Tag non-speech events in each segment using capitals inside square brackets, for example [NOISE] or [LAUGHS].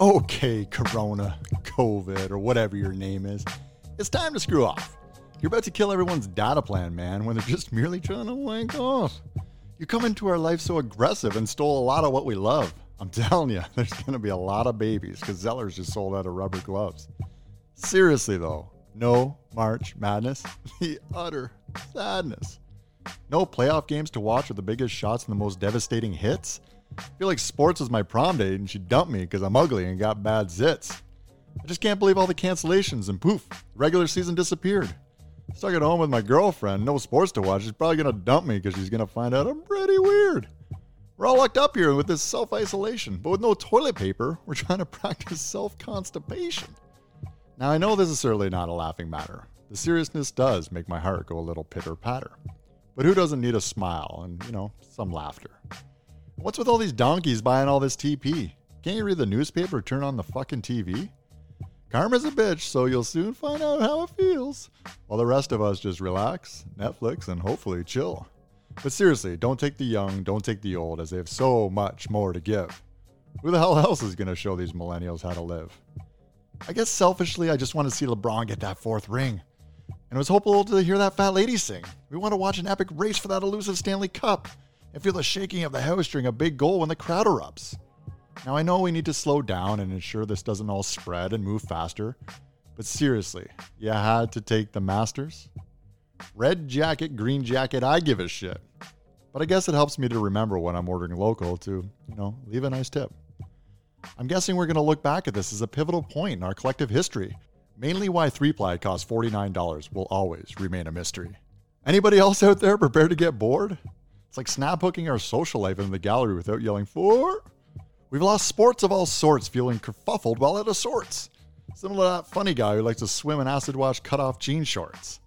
Okay, Corona, COVID, or whatever your name is. It's time to screw off. You're about to kill everyone's data plan, man, when they're just merely trying to wank off. You come into our life so aggressive and stole a lot of what we love. I'm [LAUGHS] telling you, there's going to be a lot of babies because Zellers just sold out of rubber gloves. Seriously, though, no March Madness. [LAUGHS] The utter sadness. No playoff games to watch with the biggest shots and the most devastating hits. I feel like sports was my prom date and she dumped me because I'm ugly and got bad zits. I just can't believe all the cancellations and poof, regular season disappeared. Stuck at home with my girlfriend, no sports to watch. She's probably gonna dump me because she's gonna find out I'm pretty weird. We're all locked up here with this self isolation, but with no toilet paper, we're trying to [LAUGHS] practice self constipation. Now, I know this is certainly not a laughing matter. The seriousness does make my heart go a little pitter patter. But who doesn't need a smile and, you know, some laughter? What's with all these donkeys buying all this TP? Can't you read the newspaper or turn on the fucking TV? Karma's a bitch, so you'll soon find out how it feels. While the rest of us just relax, Netflix, and hopefully chill. But seriously, don't take the young, don't take the old, as they have so much more to give. Who the hell [LAUGHS] else is going to show these millennials how to live? I guess selfishly, I just want to see LeBron get that fourth ring. And was hopeful to hear that fat lady sing. We want to watch an epic race for that elusive Stanley Cup and feel the shaking of the house during a big goal when the crowd erupts. Now, I know we need to slow down and ensure this doesn't all spread and move faster, but seriously, you had to take the Masters? Red jacket, green jacket, I give a shit. But I guess it helps me to remember when I'm ordering local to, you know, leave a nice tip. I'm guessing we're going to look back at this as a pivotal point in our collective history. Mainly why 3 ply costs $49 will always remain a mystery. Anybody else out there prepared to get bored? Like snap hooking our social life in the gallery without yelling fore. We've lost sports of all sorts feeling kerfuffled while at a sorts. Similar to that funny guy who likes to swim in acid wash cut off jean shorts.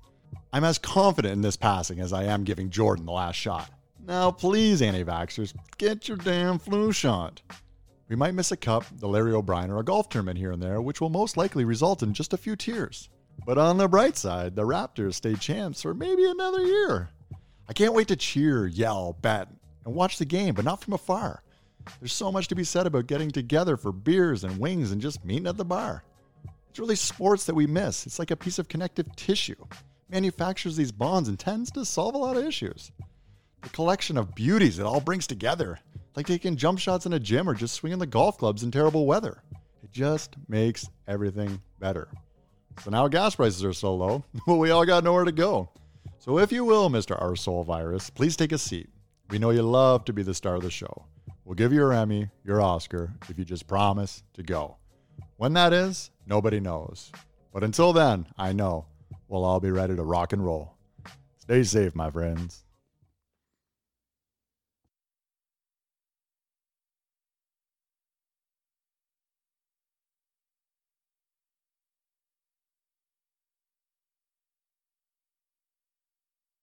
I'm as confident in this passing as I am giving Jordan the last shot. Now, please, anti vaxxers, get your damn flu shot. We might miss a cup, the Larry O'Brien, or a golf tournament here and there, which will most likely result in just a few tears. But on the bright side, the Raptors stay champs for maybe another year. I can't wait to cheer, yell, bet, and watch the game, but not from afar. There's so much to be said about getting together for beers and wings and just meeting at the bar. It's really sports that we miss. It's like a piece of connective tissue. Manufactures these bonds and tends to solve a lot of issues. The collection of beauties it all brings together, like taking jump shots in a gym or just swinging the golf clubs in terrible weather. It just makes everything better. So now gas prices are so low, [LAUGHS] well, we all got nowhere to go. So if you will, Mr. Arsehole Virus, please take a seat. We know you love to be the star of the show. We'll give you your Emmy, your Oscar, if you just promise to go. When that is, nobody knows. But until then, I know we'll all be ready to rock and roll. Stay safe, my friends.